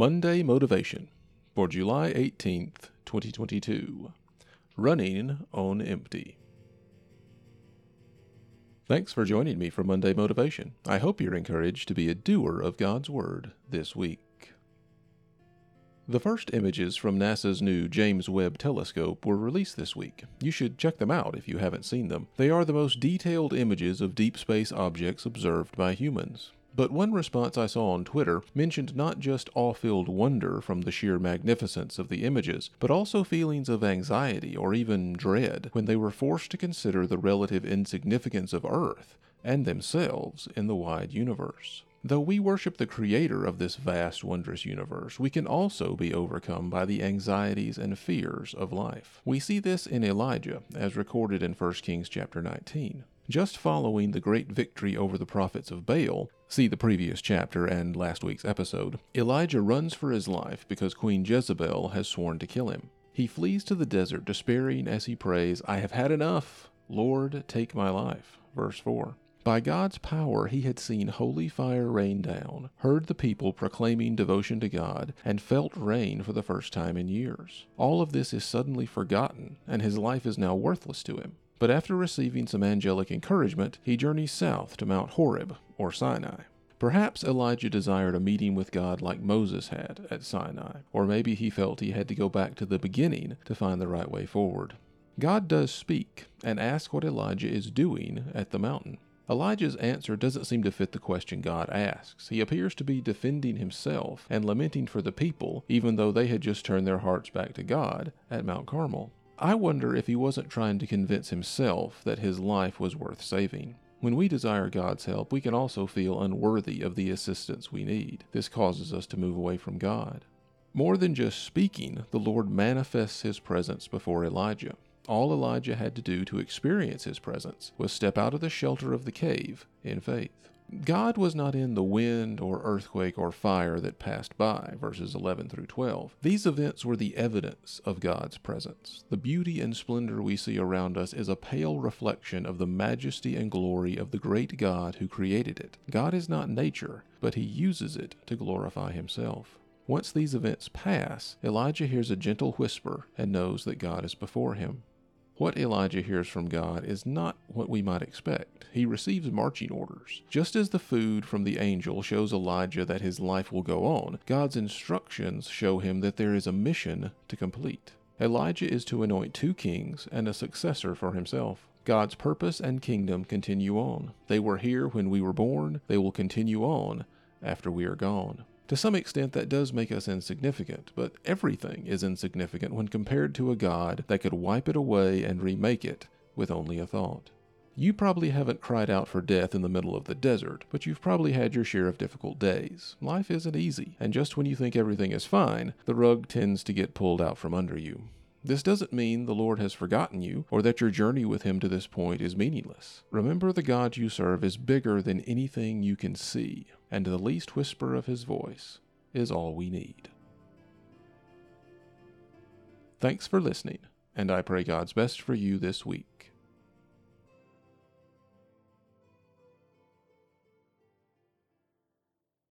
Monday Motivation for July 18th, 2022. Running on Empty. Thanks for joining me for Monday Motivation. I hope you're encouraged to be a doer of God's Word this week. The first images from NASA's new James Webb Telescope were released this week. You should check them out if you haven't seen them. They are the most detailed images of deep space objects observed by humans. But one response I saw on Twitter mentioned not just awe filled wonder from the sheer magnificence of the images, but also feelings of anxiety or even dread when they were forced to consider the relative insignificance of Earth and themselves in the wide universe. Though we worship the creator of this vast, wondrous universe, we can also be overcome by the anxieties and fears of life. We see this in Elijah, as recorded in 1 Kings chapter 19. Just following the great victory over the prophets of Baal, see the previous chapter and last week's episode, Elijah runs for his life because Queen Jezebel has sworn to kill him. He flees to the desert, despairing as he prays, I have had enough. Lord, take my life. Verse 4. By God's power, he had seen holy fire rain down, heard the people proclaiming devotion to God, and felt rain for the first time in years. All of this is suddenly forgotten, and his life is now worthless to him. But after receiving some angelic encouragement, he journeys south to Mount Horeb, or Sinai. Perhaps Elijah desired a meeting with God like Moses had at Sinai, or maybe he felt he had to go back to the beginning to find the right way forward. God does speak and ask what Elijah is doing at the mountain. Elijah's answer doesn't seem to fit the question God asks. He appears to be defending himself and lamenting for the people, even though they had just turned their hearts back to God at Mount Carmel. I wonder if he wasn't trying to convince himself that his life was worth saving. When we desire God's help, we can also feel unworthy of the assistance we need. This causes us to move away from God. More than just speaking, the Lord manifests his presence before Elijah. All Elijah had to do to experience his presence was step out of the shelter of the cave in faith. God was not in the wind or earthquake or fire that passed by, verses 11 through 12. These events were the evidence of God's presence. The beauty and splendor we see around us is a pale reflection of the majesty and glory of the great God who created it. God is not nature, but he uses it to glorify himself. Once these events pass, Elijah hears a gentle whisper and knows that God is before him. What Elijah hears from God is not what we might expect. He receives marching orders. Just as the food from the angel shows Elijah that his life will go on, God's instructions show him that there is a mission to complete. Elijah is to anoint two kings and a successor for himself. God's purpose and kingdom continue on. They were here when we were born, they will continue on after we are gone. To some extent, that does make us insignificant, but everything is insignificant when compared to a God that could wipe it away and remake it with only a thought. You probably haven't cried out for death in the middle of the desert, but you've probably had your share of difficult days. Life isn't easy, and just when you think everything is fine, the rug tends to get pulled out from under you. This doesn't mean the Lord has forgotten you or that your journey with Him to this point is meaningless. Remember, the God you serve is bigger than anything you can see, and the least whisper of His voice is all we need. Thanks for listening, and I pray God's best for you this week.